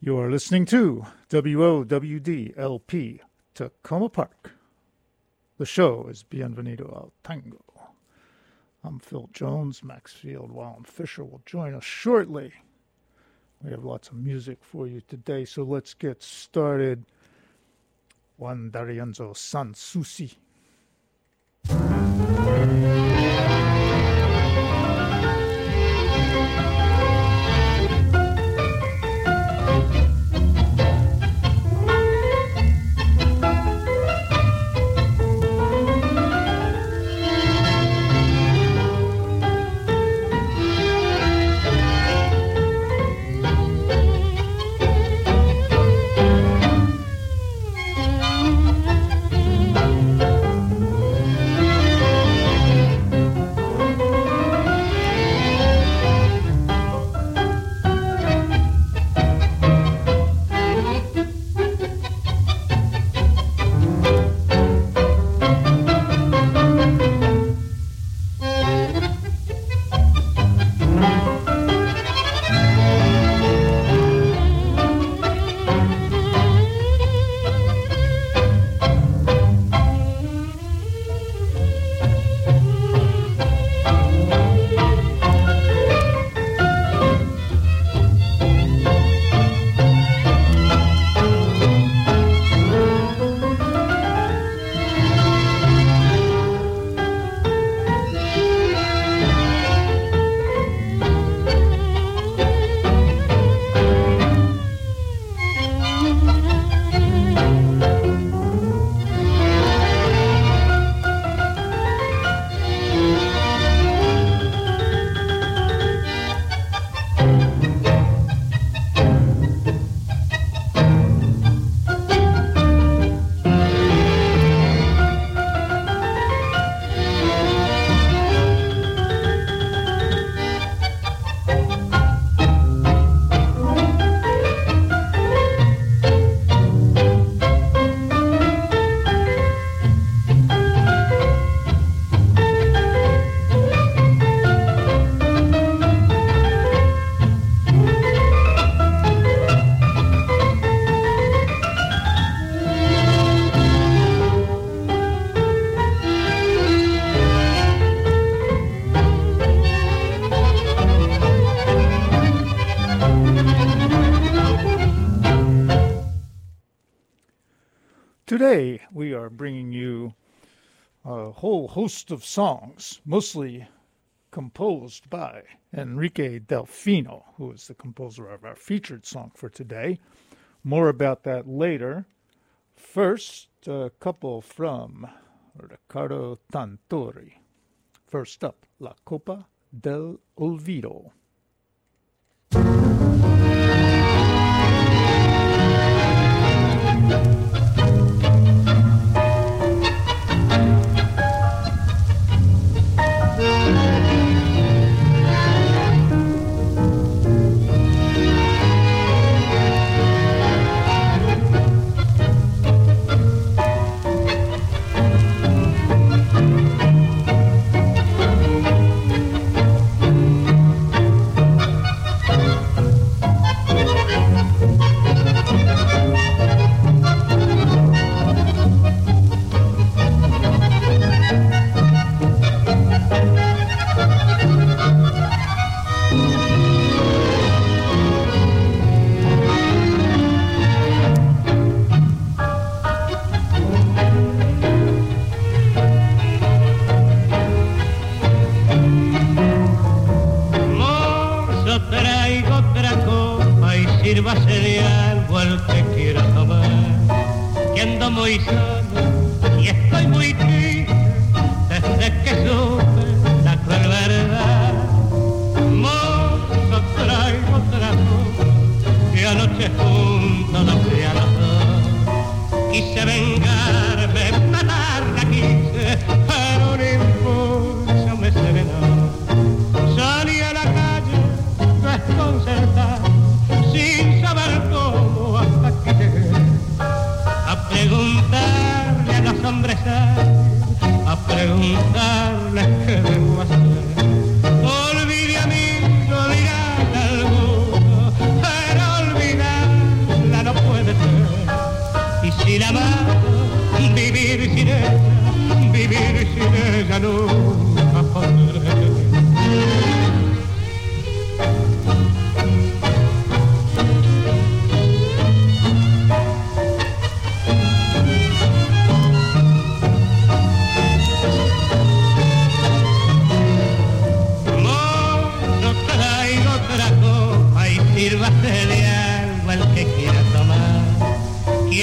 You are listening to WOWD Takoma Park. The show is Bienvenido al Tango. I'm Phil Jones. Maxfield Wallen Fisher will join us shortly. We have lots of music for you today, so let's get started. Juan D'Arienzo Sans Souci. Whole host of songs, mostly composed by Enrique Delfino, who is the composer of our featured song for today. More about that later. First, a couple from Ricardo Tanturi. First up, La Copa del Olvido.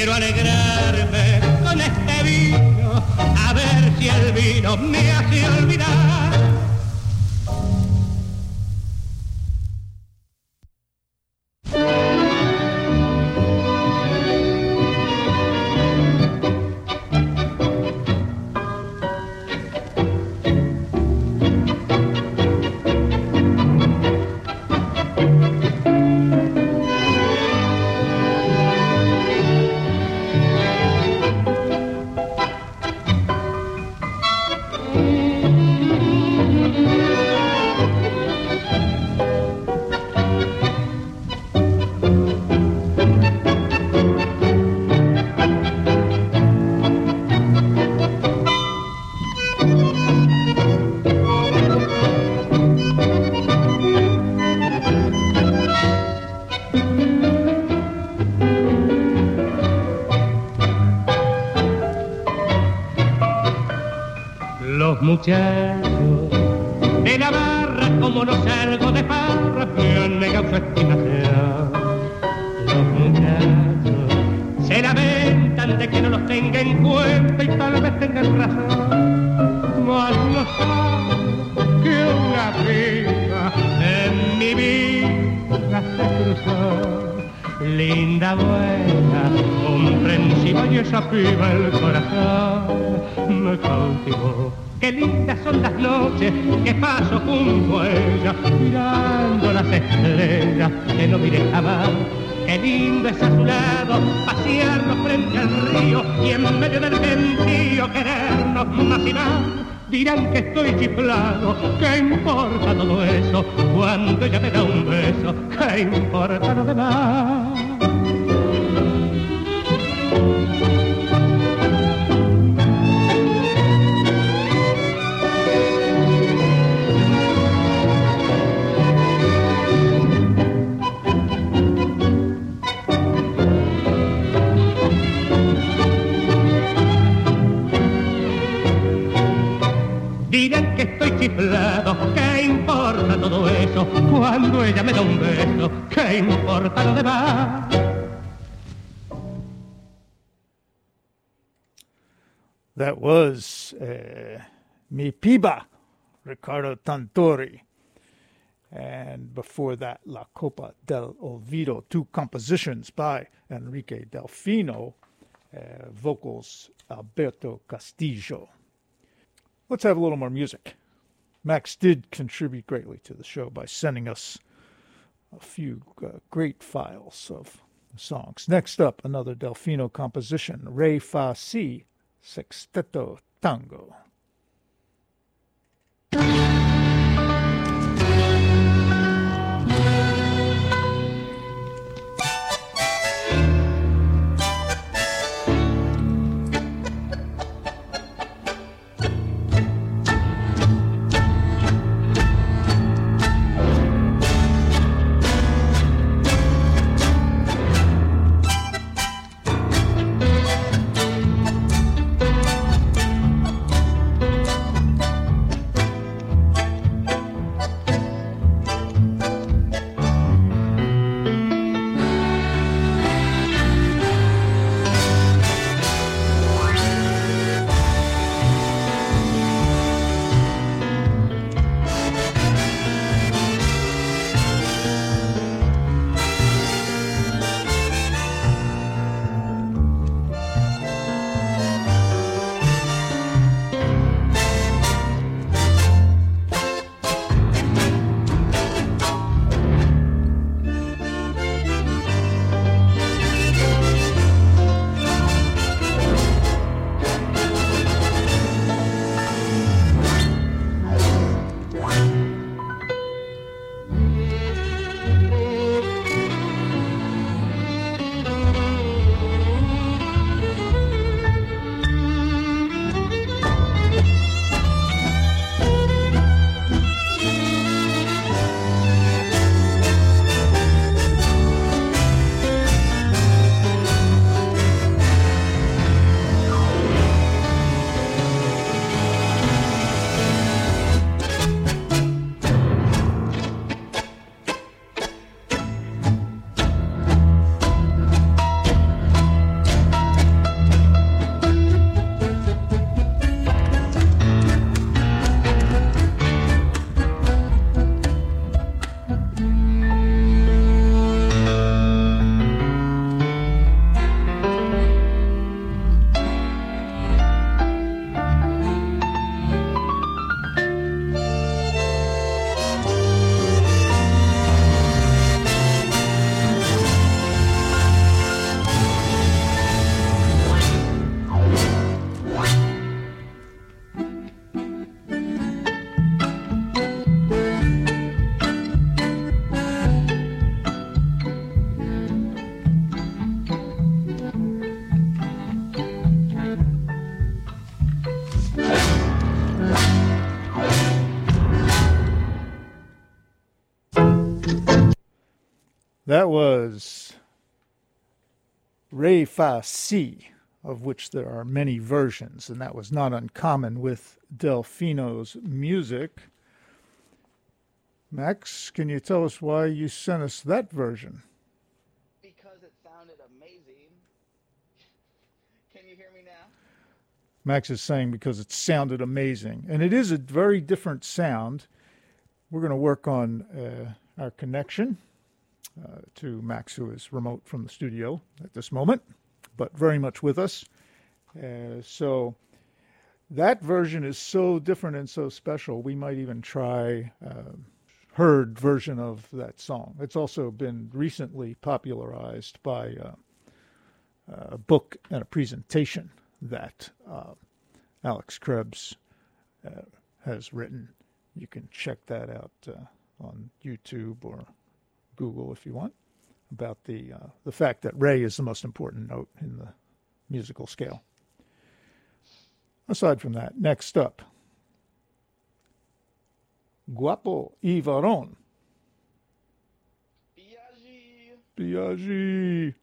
Quiero alegrarme con este vino, a ver si el vino me hace olvidar. Los muchachos de la barra, como no salgo de farra, me su estimación. Los muchachos se lamentan de que no los tenga en cuenta y tal vez tengan razón. Mas no saben que una piba en mi vida se cruzó. Linda, buena, comprensiva y esa piba el corazón junto a mirando las estrellas que no miré jamás. Qué lindo es a su lado pasearnos frente al río y en medio del gentío querernos más y más. Dirán que estoy chiflado, ¿qué importa todo eso? Cuando ella me da un beso, ¿qué importa lo demás? Chiflado, ¿qué importa todo eso? Cuando ella me da un beso, ¿qué importa lo demás? That was uh, Mi Piba, Ricardo Tanturi. And before that, La Copa del Olvido, two compositions by Enrique Delfino, uh, vocals Alberto Castillo. Let's have a little more music. Max did contribute greatly to the show by sending us a few uh, great files of songs. Next up, another Delfino composition, Re Fa Si Sexteto Tango. That was Re Fa Si, of which there are many versions, and that was not uncommon with Delfino's music. Max, can you tell us why you sent us that version? Because it sounded amazing. Can you hear me now? Max is saying because it sounded amazing. And it is a very different sound. We're going to work on uh, our connection uh, to Max, who is remote from the studio at this moment, but very much with us. Uh, so that version is so different and so special, we might even try uh, heard version of that song. It's also been recently popularized by uh, a book and a presentation that uh, Alex Krebs uh, has written. You can check that out on YouTube or Google if you want about the uh, the fact that Re is the most important note in the musical scale. Aside from that, next up, Guapo y Varón. Biagi.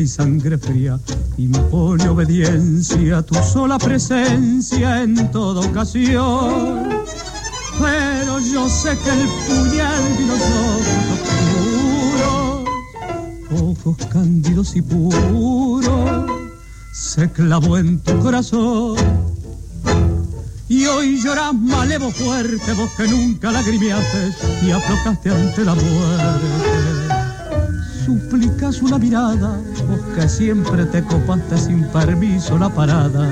Y sangre fría, impone obediencia a tu sola presencia en toda ocasión. Pero yo sé que el puñal de los ojos puros, ojos cándidos y puros, se clavó en tu corazón y hoy lloras malevo fuerte, vos que nunca lagrimeaste y aflojaste ante la muerte. Suplicas una mirada, que siempre te copaste sin permiso la parada.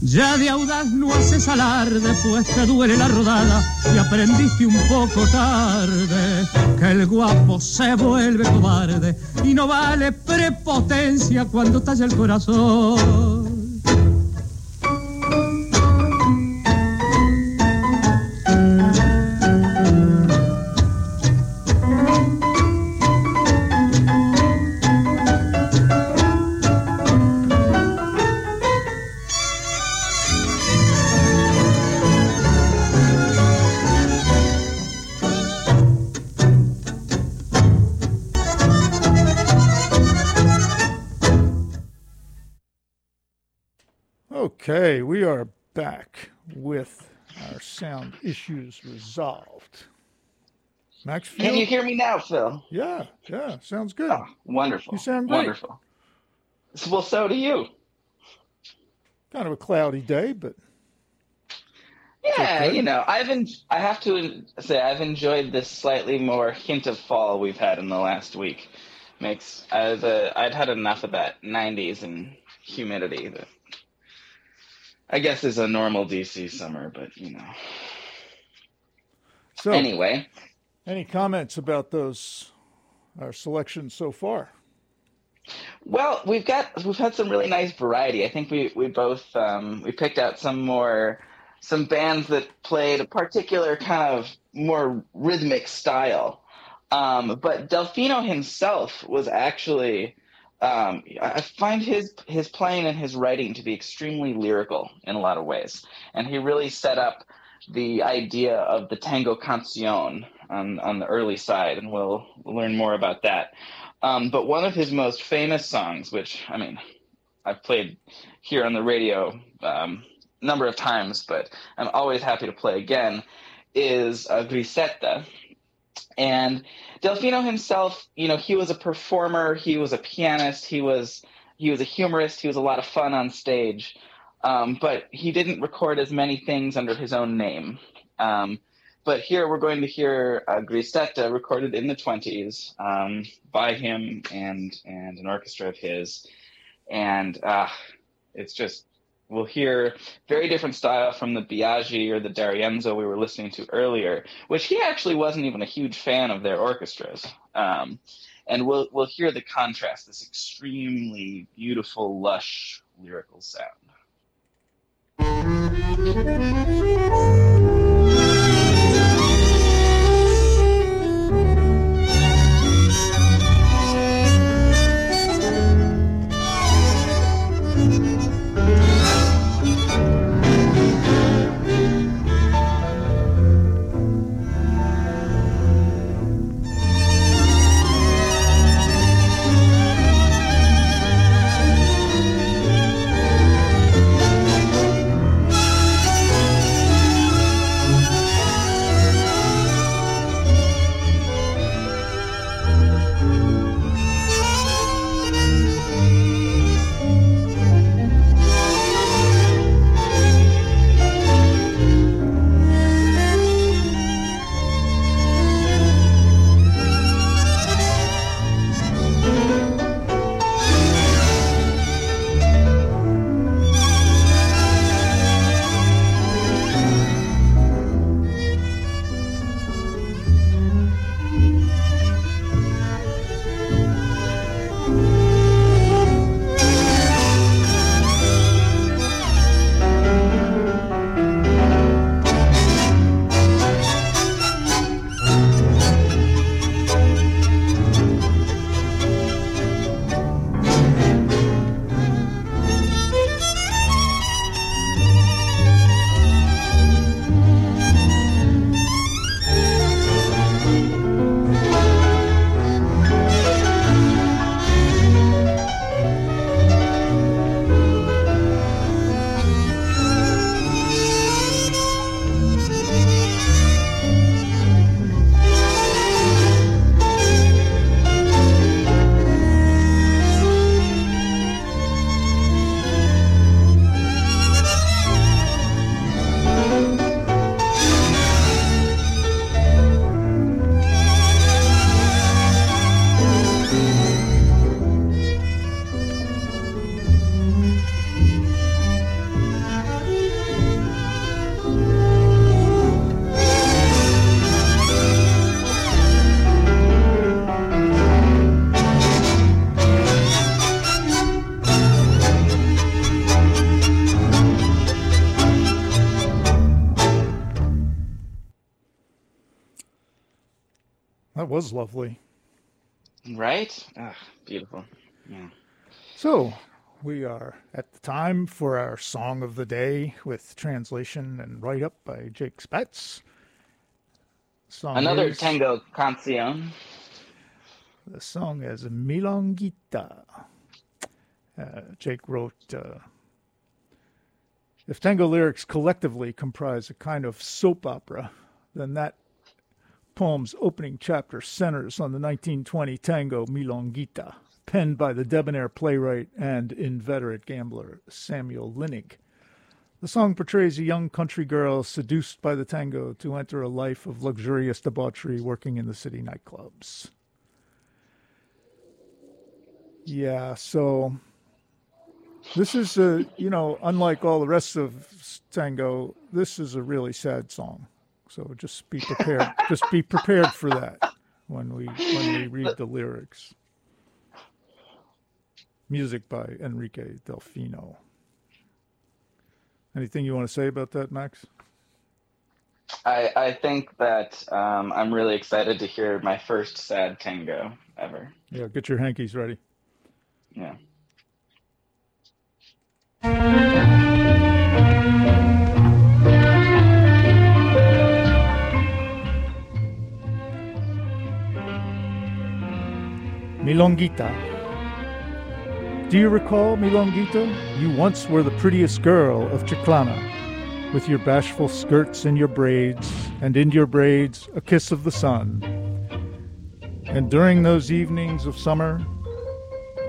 Ya de audaz no haces alarde, pues te duele la rodada y aprendiste un poco tarde que el guapo se vuelve cobarde y no vale prepotencia cuando talla el corazón. Okay, we are back with our sound issues resolved. Max, Can you hear me now, Phil? Yeah, yeah, sounds good. Oh, wonderful. You sound great. Wonderful. Well, so do you. Kind of a cloudy day, but Yeah, okay. you know, I've en- I have to say I've enjoyed this slightly more hint of fall we've had in the last week. Makes I was uh, I'd had enough of that 90s and humidity that I guess is a normal DC summer, but you know. so Anyway, any comments about those our selections so far? Well, we've got we've had some really nice variety. I think we we both um, we picked out some more some bands that played a particular kind of more rhythmic style. Um, but Delfino himself was actually um, I find his his playing and his writing to be extremely lyrical in a lot of ways, and he really set up the idea of the tango canción on on the early side, and we'll learn more about that. Um, but one of his most famous songs, which I mean, I've played here on the radio um, a number of times, but I'm always happy to play again, is uh, Griseta. And Delfino himself, you know, he was a performer, he was a pianist, he was he was a humorist, he was a lot of fun on stage, um, but he didn't record as many things under his own name. Um, but here we're going to hear uh, Griseta recorded in the 20s um, by him and and an orchestra of his, and uh, it's just we'll hear very different style from the Biagi or the D'Arienzo we were listening to earlier, which he actually wasn't even a huge fan of their orchestras. Um, and we'll we'll hear the contrast, this extremely beautiful, lush lyrical sound. Lovely. Right? Ah, beautiful. Yeah. So, we are at the time for our song of the day with translation and write up by Jake Spatz. Song Another is- tango canción. The song is Milonguita. Uh, Jake wrote uh, If tango lyrics collectively comprise a kind of soap opera, then that poem's opening chapter centers on the 1920 tango Milonguita, penned by the debonair playwright and inveterate gambler Samuel Linnig. The song portrays a young country girl seduced by the tango to enter a life of luxurious debauchery working in the city nightclubs. Yeah, so this is a you know unlike all the rest of tango, this is a really sad song. So just be prepared. just be prepared for that when we when we read the lyrics. Music by Enrique Delfino. Anything you want to say about that, Max? I, I think that um, I'm really excited to hear my first sad tango ever. Yeah, get your hankies ready. Yeah. Milonguita. Do you recall, Milonguita? You once were the prettiest girl of Chiclana, with your bashful skirts and your braids, and in your braids a kiss of the sun. And during those evenings of summer,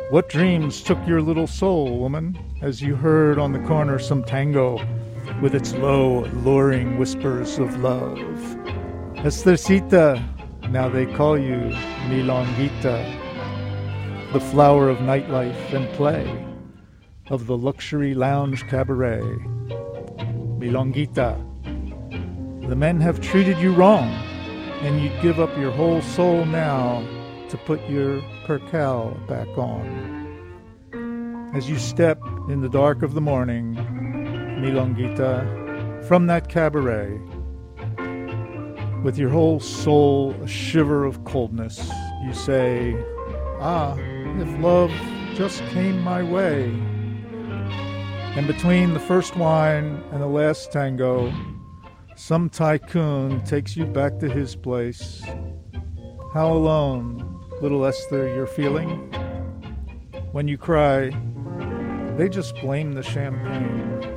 what dreams took your little soul, woman, as you heard on the corner some tango with its low, luring whispers of love? Estercita, now they call you Milonguita, the flower of nightlife and play, of the luxury lounge cabaret. Milonguita, the men have treated you wrong, and you'd give up your whole soul now to put your percal back on. As you step in the dark of the morning, Milonguita, from that cabaret, with your whole soul a shiver of coldness, you say, Ah, if love just came my way. And between the first wine and the last tango, some tycoon takes you back to his place. How alone, little Esther, you're feeling? When you cry, they just blame the champagne.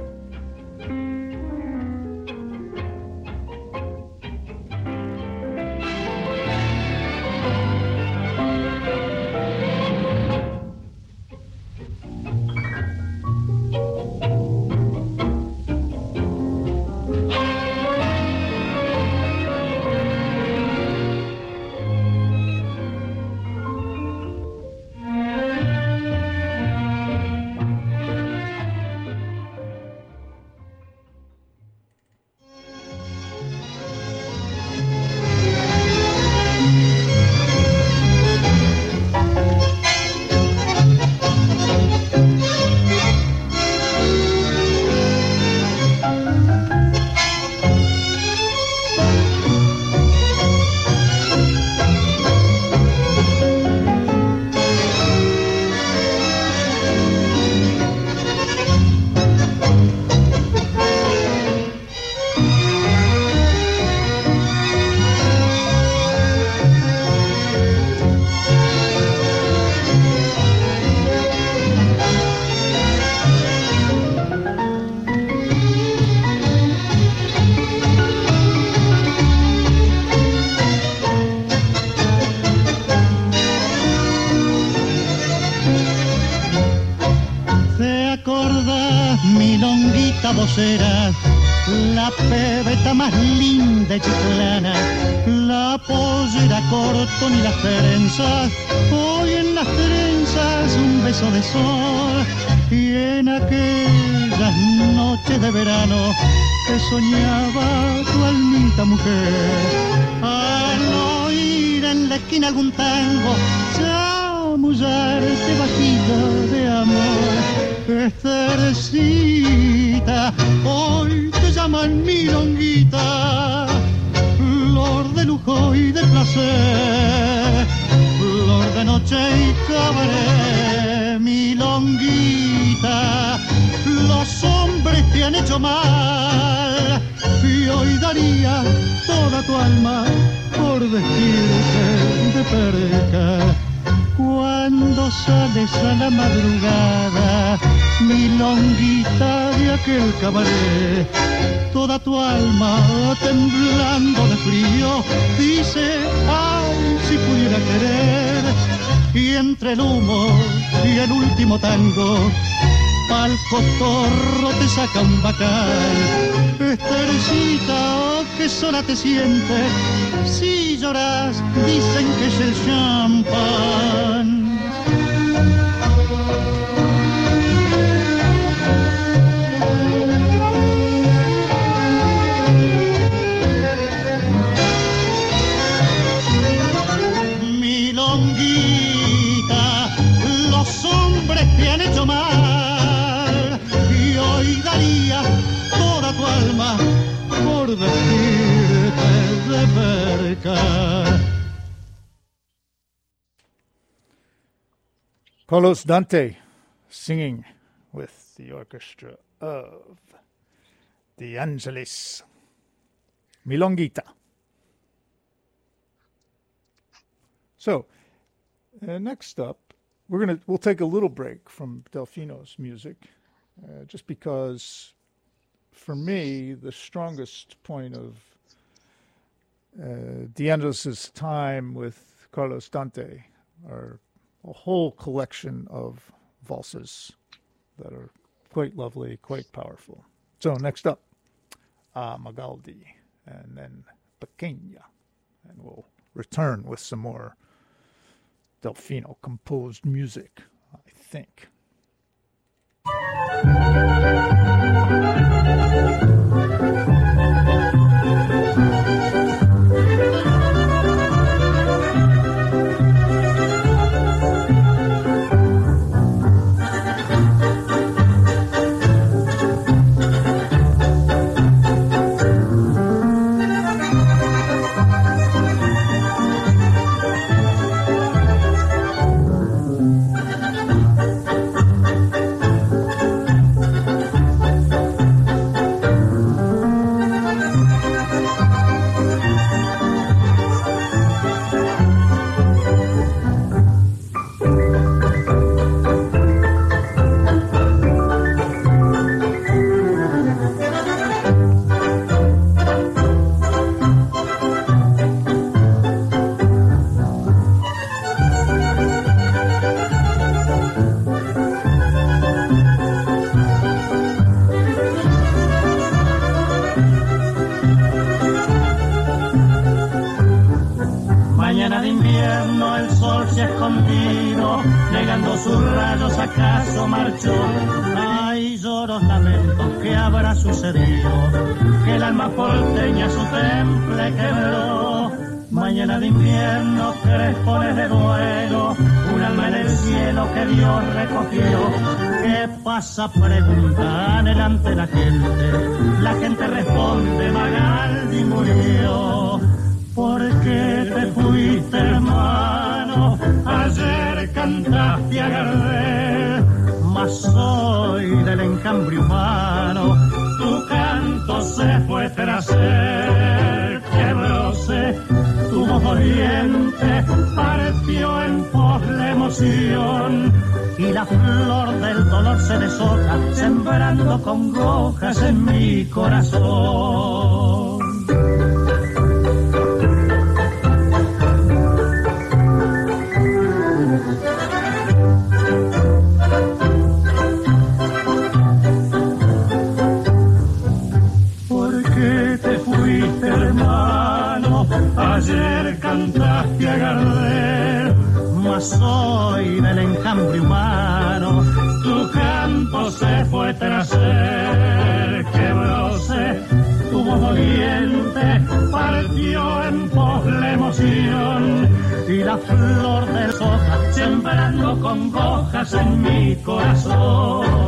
Vocera? La pebeta más linda y chiclana, la pollera corto ni las trenzas, hoy en las trenzas un beso de sol, y en aquellas noches de verano que soñaba tu almita mujer, al oír en la esquina algún tango, chamullarte bajito de amor. Estercita, hoy te llaman milonguita, flor de lujo y de placer, flor de noche y cabaret, milonguita, los hombres te han hecho mal, y hoy daría toda tu alma por vestirte de perca. Cuando sales a la madrugada, milonguita de aquel cabaret, toda tu alma temblando de frío, dice, ay, si pudiera querer, y entre el humo y el último tango, pa'l cotorro te saca un bacal. Estercita, qué sola te sientes, si lloras, dicen que es el champán. Milonguita, los hombres te han hecho mal Carlos Dante singing with the orchestra of De Angelis. Milonguita. So, uh, next up, we're gonna we'll take a little break from Delfino's music, uh, just because, for me, the strongest point of DeAngelis' time with Carlos Dante are a whole collection of valses that are quite lovely, quite powerful. So next up, uh, Magaldi, and then Pequeña, and we'll return with some more Delfino composed music, I think. Pregunta corazón. La emoción y la flor del soja sembrando congojas en mi corazón.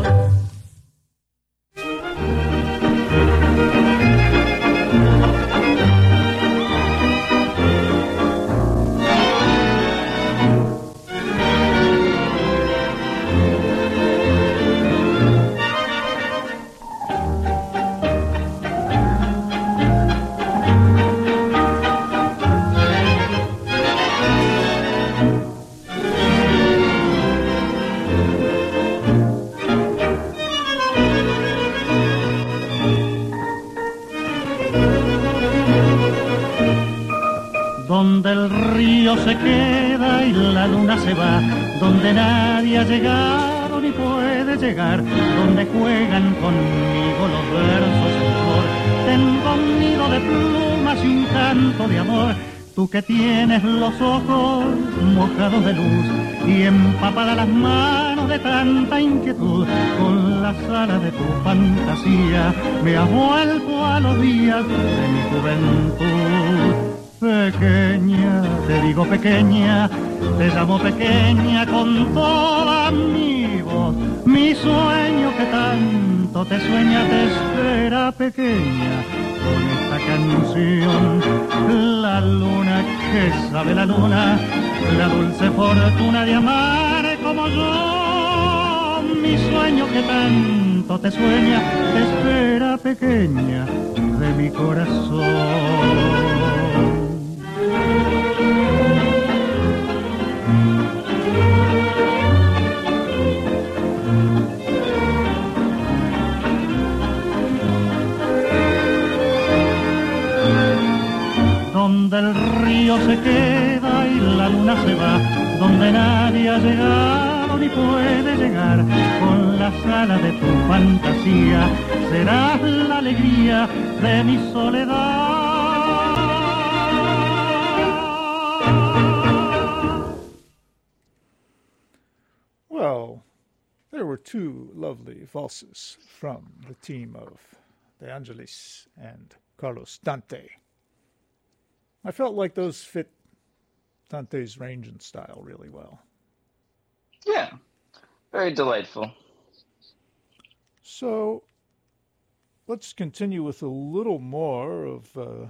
Luna se va, donde nadie ha llegado ni puede llegar, donde juegan conmigo los versos en flor. Tengo un nido de plumas y un canto de amor, tú que tienes los ojos mojados de luz y empapadas las manos de tanta inquietud, con las alas de tu fantasía me has vuelto a los días de mi juventud. Pequeña, te digo pequeña, te llamo pequeña con toda mi voz. Mi sueño que tanto te sueña te espera pequeña. Con esta canción, la luna que sabe la luna, la dulce fortuna de amar como yo. Mi sueño que tanto te sueña te espera pequeña de mi corazón. Se va donde nadie ha llegado ni puede llegar. Con de tu fantasía serás la alegría de mi soledad. Well, there were two lovely valses from the team of De Angelis and Carlos Dante. I felt like those fit Dante's range and style really well. Yeah, very delightful. So let's continue with a little more of uh,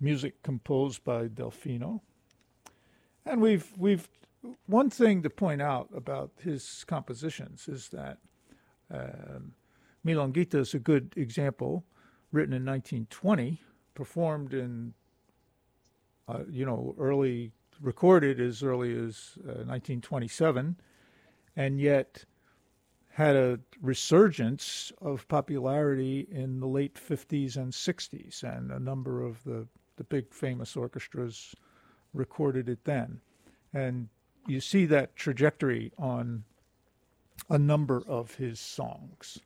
music composed by Delfino. And we've we've one thing to point out about his compositions is that um, Milonguita is a good example, written in 1920, performed in uh, you know early recorded as early as uh, 1927, and yet had a resurgence of popularity in the late 50s and 60s, and a number of the, the big famous orchestras recorded it then. And you see that trajectory on a number of his songs.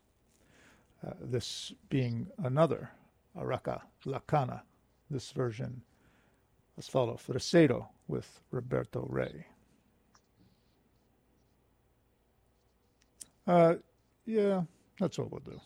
Uh, this being another, Araca la cana, this version, as follows, Fresedo with Roberto Rey. Uh, yeah, that's what we'll do.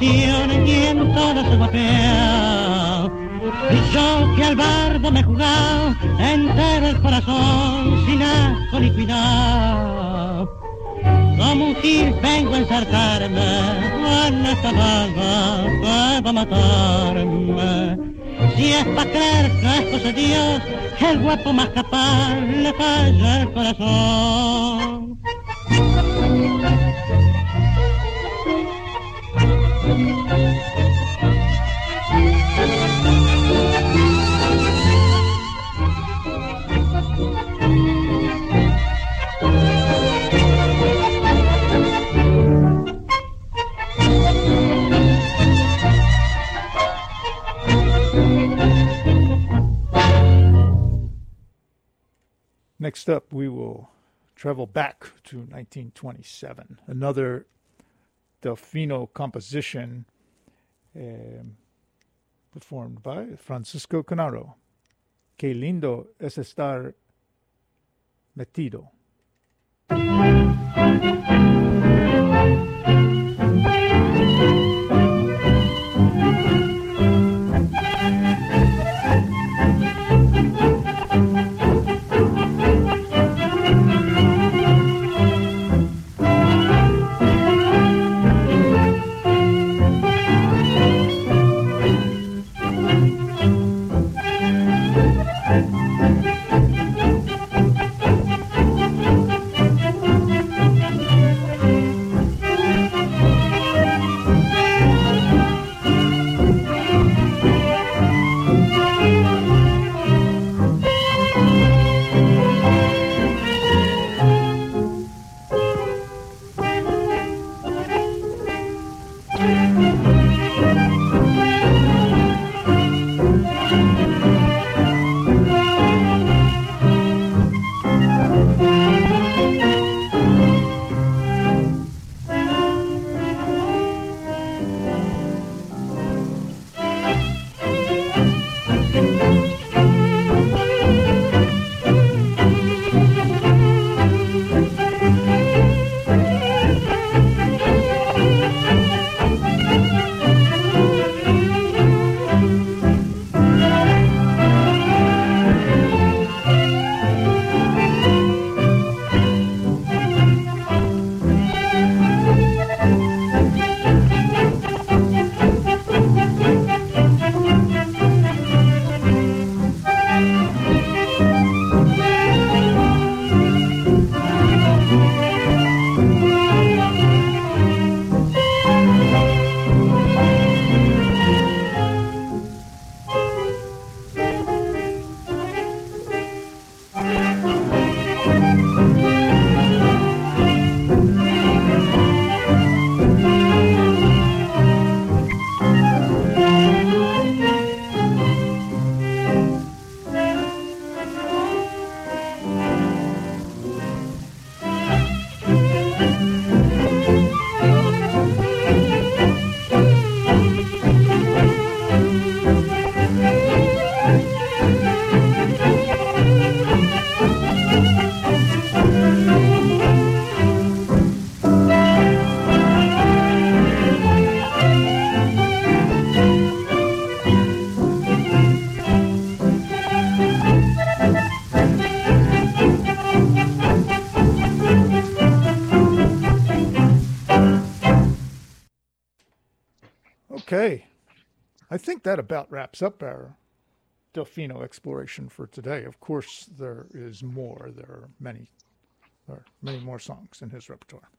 Mil y en todo su papel. Y yo que al bardo me he jugado entero el corazón sin asco ni cuidado. Como un gil vengo a ensartarme con esta bala que va a matarme. Si es para creer que es cosa de Dios, el guapo más capaz le falla el corazón. Next up, we will travel back to 1927. Another Delfino composition um, performed by Francisco Canaro. Qué lindo es estar metido. I think that about wraps up our Delfino exploration for today. Of course, there is more. There are many, there are many more songs in his repertoire.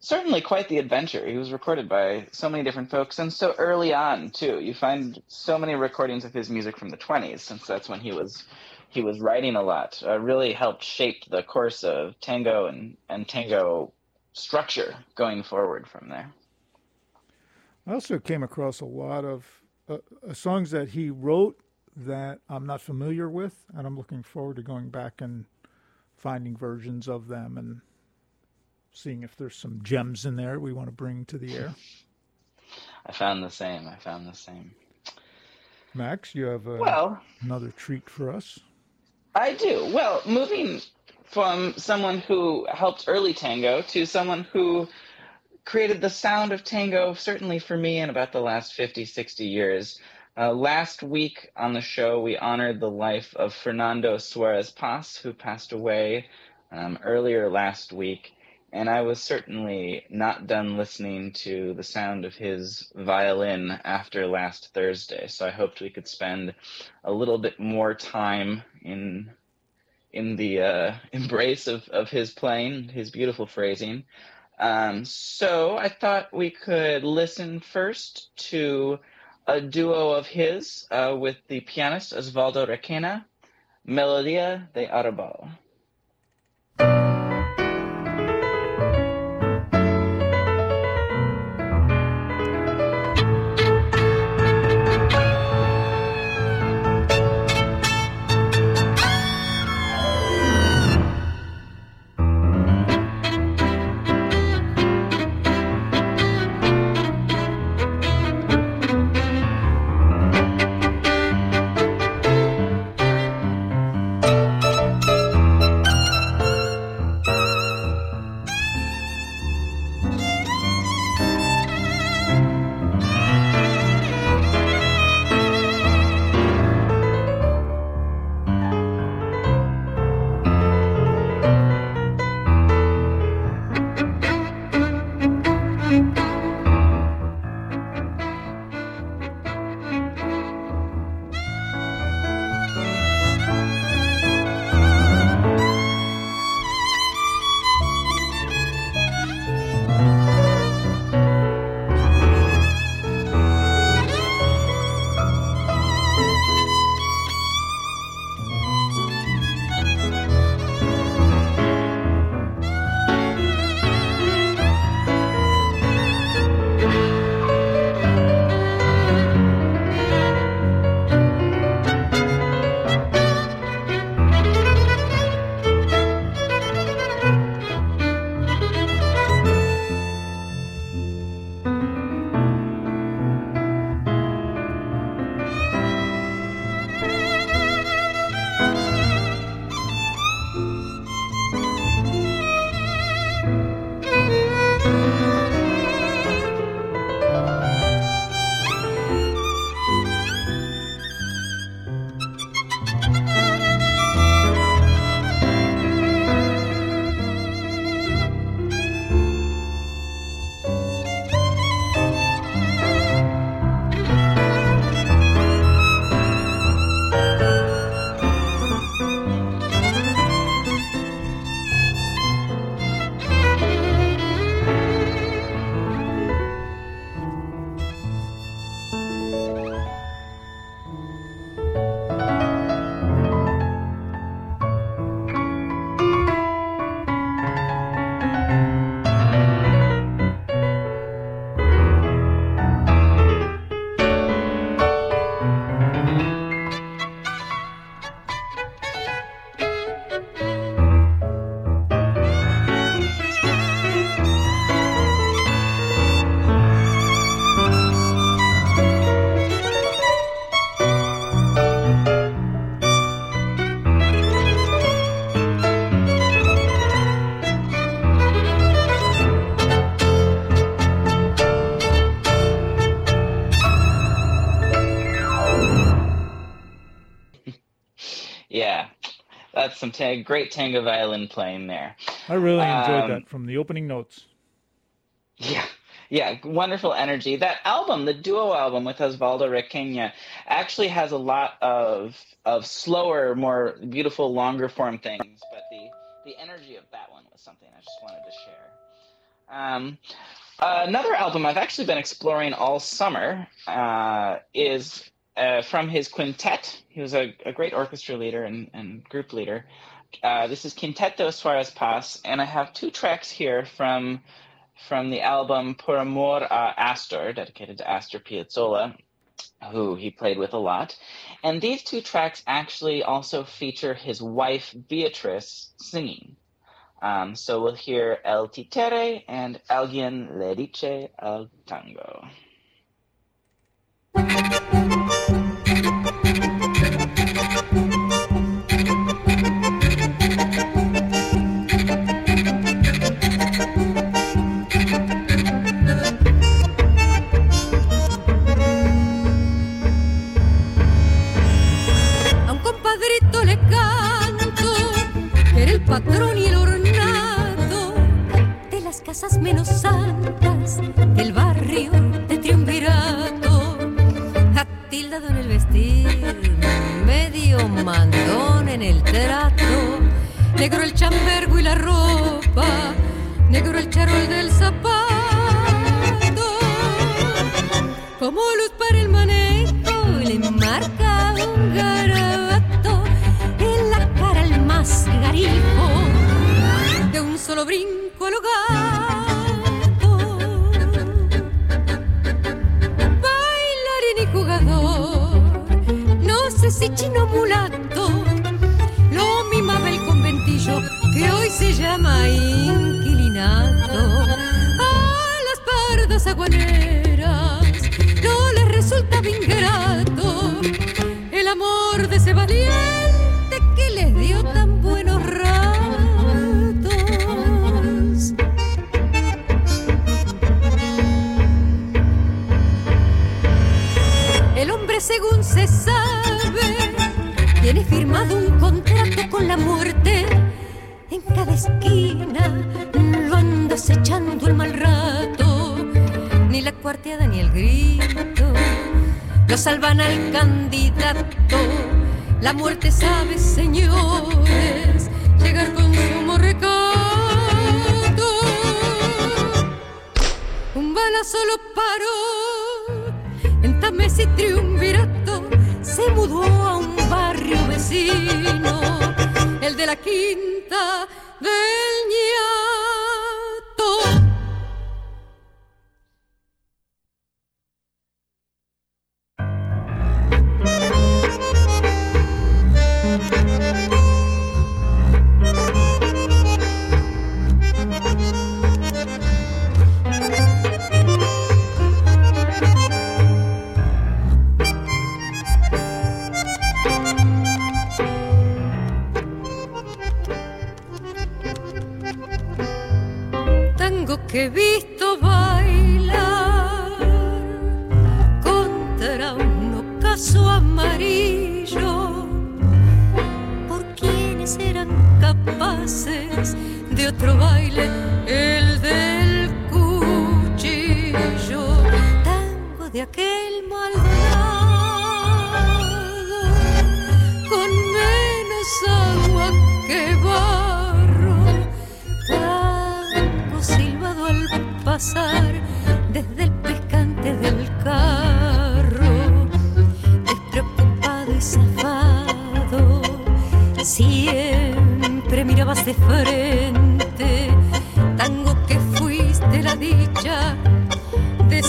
Certainly quite the adventure. He was recorded by so many different folks and so early on too. You find so many recordings of his music from the 20s since that's when he was he was writing a lot. Uh, really helped shape the course of tango and and tango structure going forward from there. I also came across a lot of uh, uh, songs that he wrote that I'm not familiar with, and I'm looking forward to going back and finding versions of them and seeing if there's some gems in there we want to bring to the air. I found the same. I found the same. Max, you have a, Well, another treat for us. I do. Well, moving from someone who helped early tango to someone who created the sound of tango, certainly for me, in about the last 50, 60 years. Uh, last week on the show, we honored the life of Fernando Suarez Paz, who passed away um, earlier last week. And I was certainly not done listening to the sound of his violin after last Thursday. So I hoped we could spend a little bit more time in in the uh, embrace of, of his playing, his beautiful phrasing. Um, so I thought we could listen first to a duo of his uh, with the pianist Osvaldo Requena, Melodia de Arrabal. Ta- great tango violin playing there. I really enjoyed Um, that from the opening notes. Yeah, yeah, wonderful energy. That album, the duo album with Osvaldo Requena, actually has a lot of of slower, more beautiful, longer form things. But the the energy of that one was something I just wanted to share. Um, another album I've actually been exploring all summer uh, is uh, from his quintet. He was a, a great orchestra leader and, and group leader. Uh, this is Quinteto Suarez Paz, and I have two tracks here from from the album Por Amor a Astor, dedicated to Astor Piazzolla, who he played with a lot. And these two tracks actually also feature his wife Beatriz singing. Um, so we'll hear El Titere and Alguien le dice al tango. Mulato, lo mimaba el conventillo que hoy se llama inquilinato. A las pardas firmado un contrato con la muerte. En cada esquina lo anda acechando el mal rato. Ni la cuarteada ni el grito lo salvan al candidato. La muerte sabe señores llegar con sumo recato un balazo lo paró en Tamés y Triunvirato. Se mudó a vecino, el de la quinta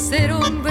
ser hombre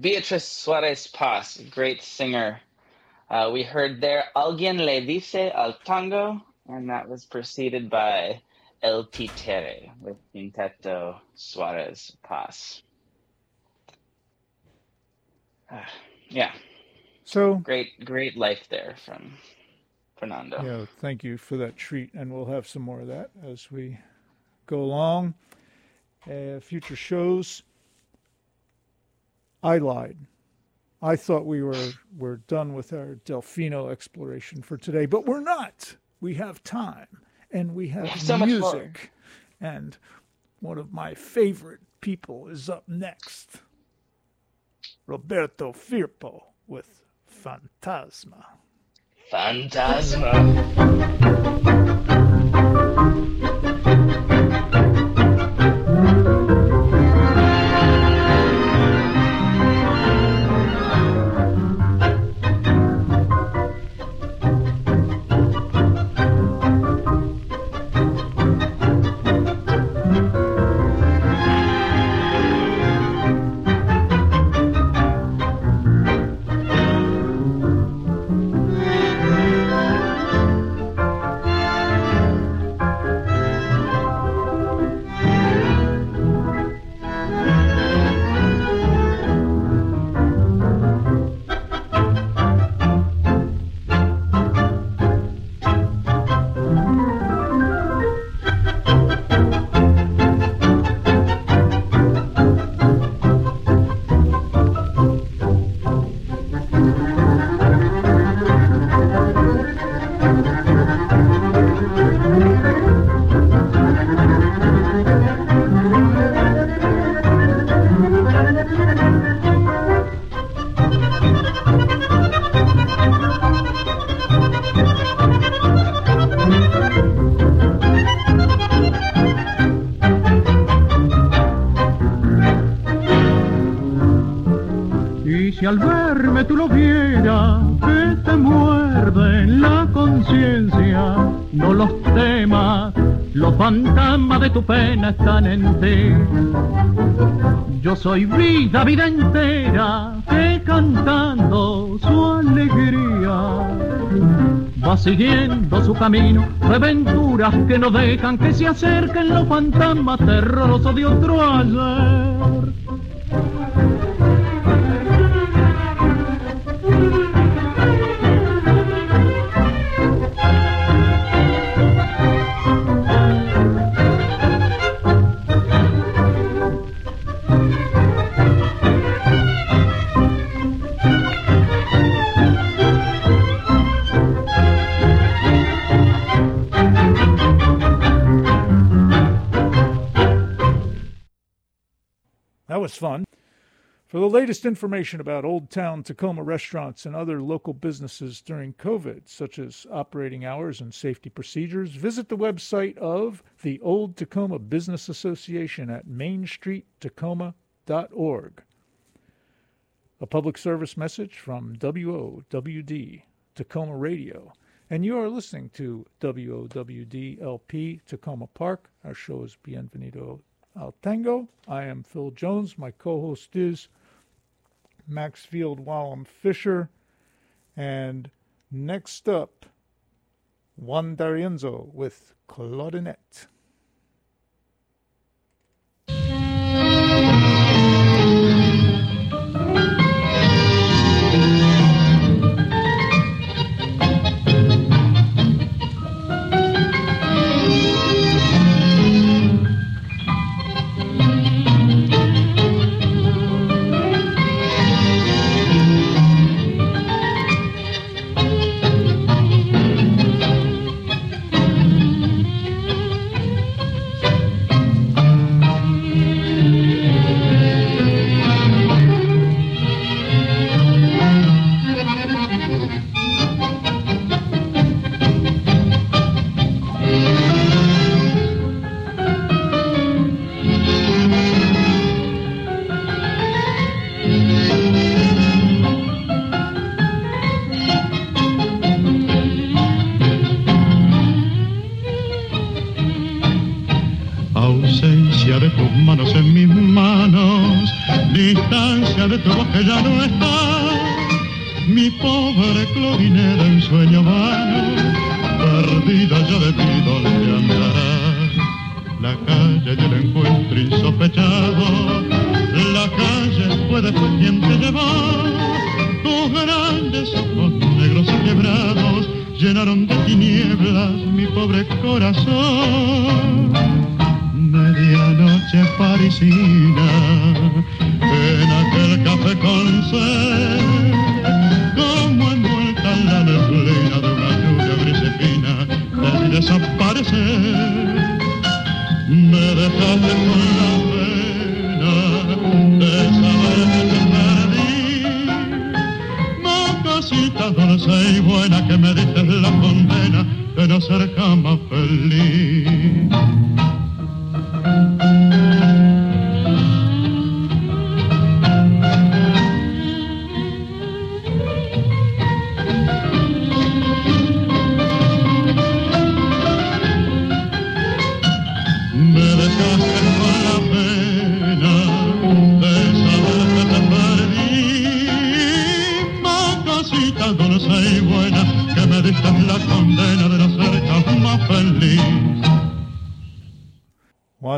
Beatriz Suarez Paz, great singer. Uh, we heard there Alguien le dice al tango, and that was preceded by El Titere with Quinteto Suarez Paz. Ah, yeah, So, great, great life there from Fernando. yeah, thank you for that treat, and we'll have some more of that as we go along. Uh, future shows. I lied. I thought we were were done with our Delfino exploration for today, but we're not. We have time, and we have have so music, and one of my favorite people is up next. Roberto Firpo with Fantasma. Fantasma. Si al verme tú lo vieras, que te muerde la conciencia, no los temas, los fantasmas de tu pena están en ti. Yo soy vida, vida entera, que cantando su alegría va siguiendo su camino, de aventuras que no dejan que se acerquen los fantasmas terrorosos de otro ayer. That was fun. For the latest information about Old Town Takoma restaurants and other local businesses during COVID, such as operating hours and safety procedures, visit the website of the Old Takoma Business Association at mainstreettakoma.org. A public service message from WOWD Takoma Radio. And you are listening to WOWD LP Takoma Park. Our show is Bienvenido al Tango. I am Phil Jones. My co host is Maxfield Wallum Fisher. And next up, Juan D'Arienzo with Claudinette.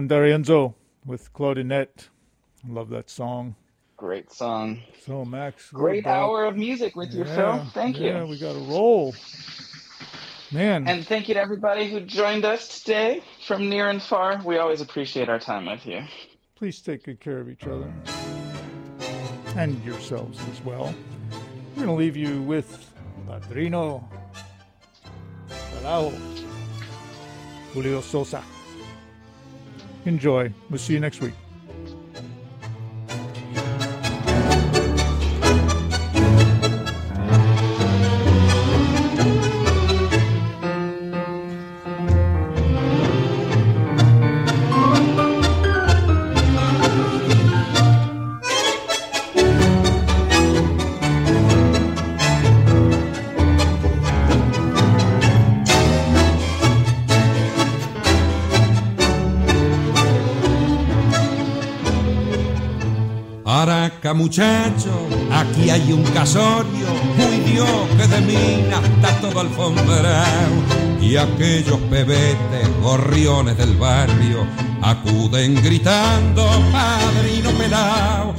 D'Arienzo with Claudinette. I love that song. Great song. So, Max. Great about- hour of music with you, Yeah, Phil. Thank Yeah, you. Yeah, we got to roll. Man, And thank you to everybody who joined us today from near and far. We always appreciate our time with you. please take good care of each other and yourselves as well. We're going to leave you with Padrino Carajo, Julio Sosa. Enjoy. We'll see you next week. Araca muchacho, aquí hay un casorio, muy Dios que de mina está todo alfombrado. Y aquellos pebetes, gorriones del barrio, acuden gritando, padrino pelao.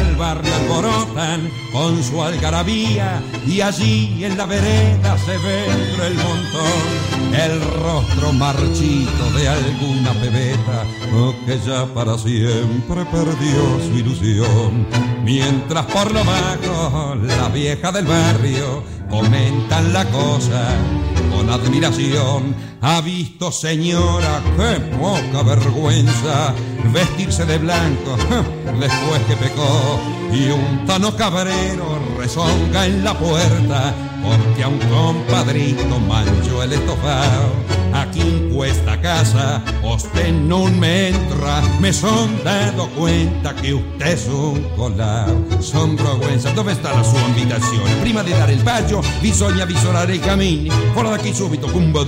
El barrio alborotan con su algarabía y allí en la vereda se ve el montón el rostro marchito de alguna pebeta oh, que ya para siempre perdió su ilusión. Mientras por lo bajo la vieja del barrio comentan la cosa con admiración. Ha visto señora, qué poca vergüenza vestirse de blanco después que pecó y un tano cabrero rezonga en la puerta porque a un compadrito manchó el estofado. Aquí en cuesta casa, usted no me entra, me son dado cuenta que usted es un colao. Son vergüenza, ¿dove está la sua invitazione? Prima di dare il bacio bisogna visorare i cammini, fuori da qui subito, cumba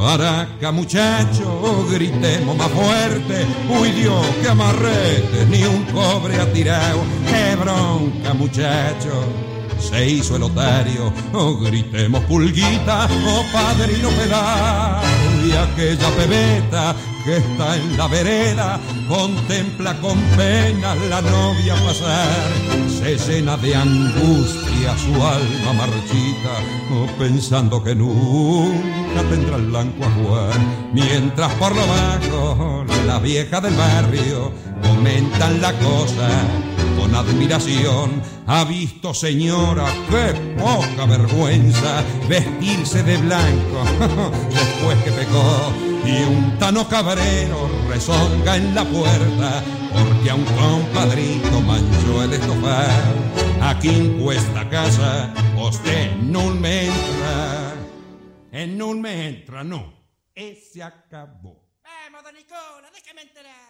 dritto su. Araca muchacho, gritemos más fuerte, uy Dios, que amarrete, ni un cobre ha tirado, qué bronca muchacho, se hizo el otario, oh, gritemos pulguita, oh padrino pelao, y aquella pebeta que está en la vereda, contempla con pena la novia pasar, se llena de angustia su alma marchita, pensando que nunca tendrá el blanco a jugar, mientras por lo bajo la vieja del barrio comentan la cosa con admiración. Ha visto, señora, qué poca vergüenza vestirse de blanco después que pecó. Y un tano cabrero rezonga en la puerta porque a un compadrito manchó el estofado. Aquí en cuesta casa, usted no me entra. En no me entra, no. Ese acabó. Vamos, don Nicola, déjame enterar.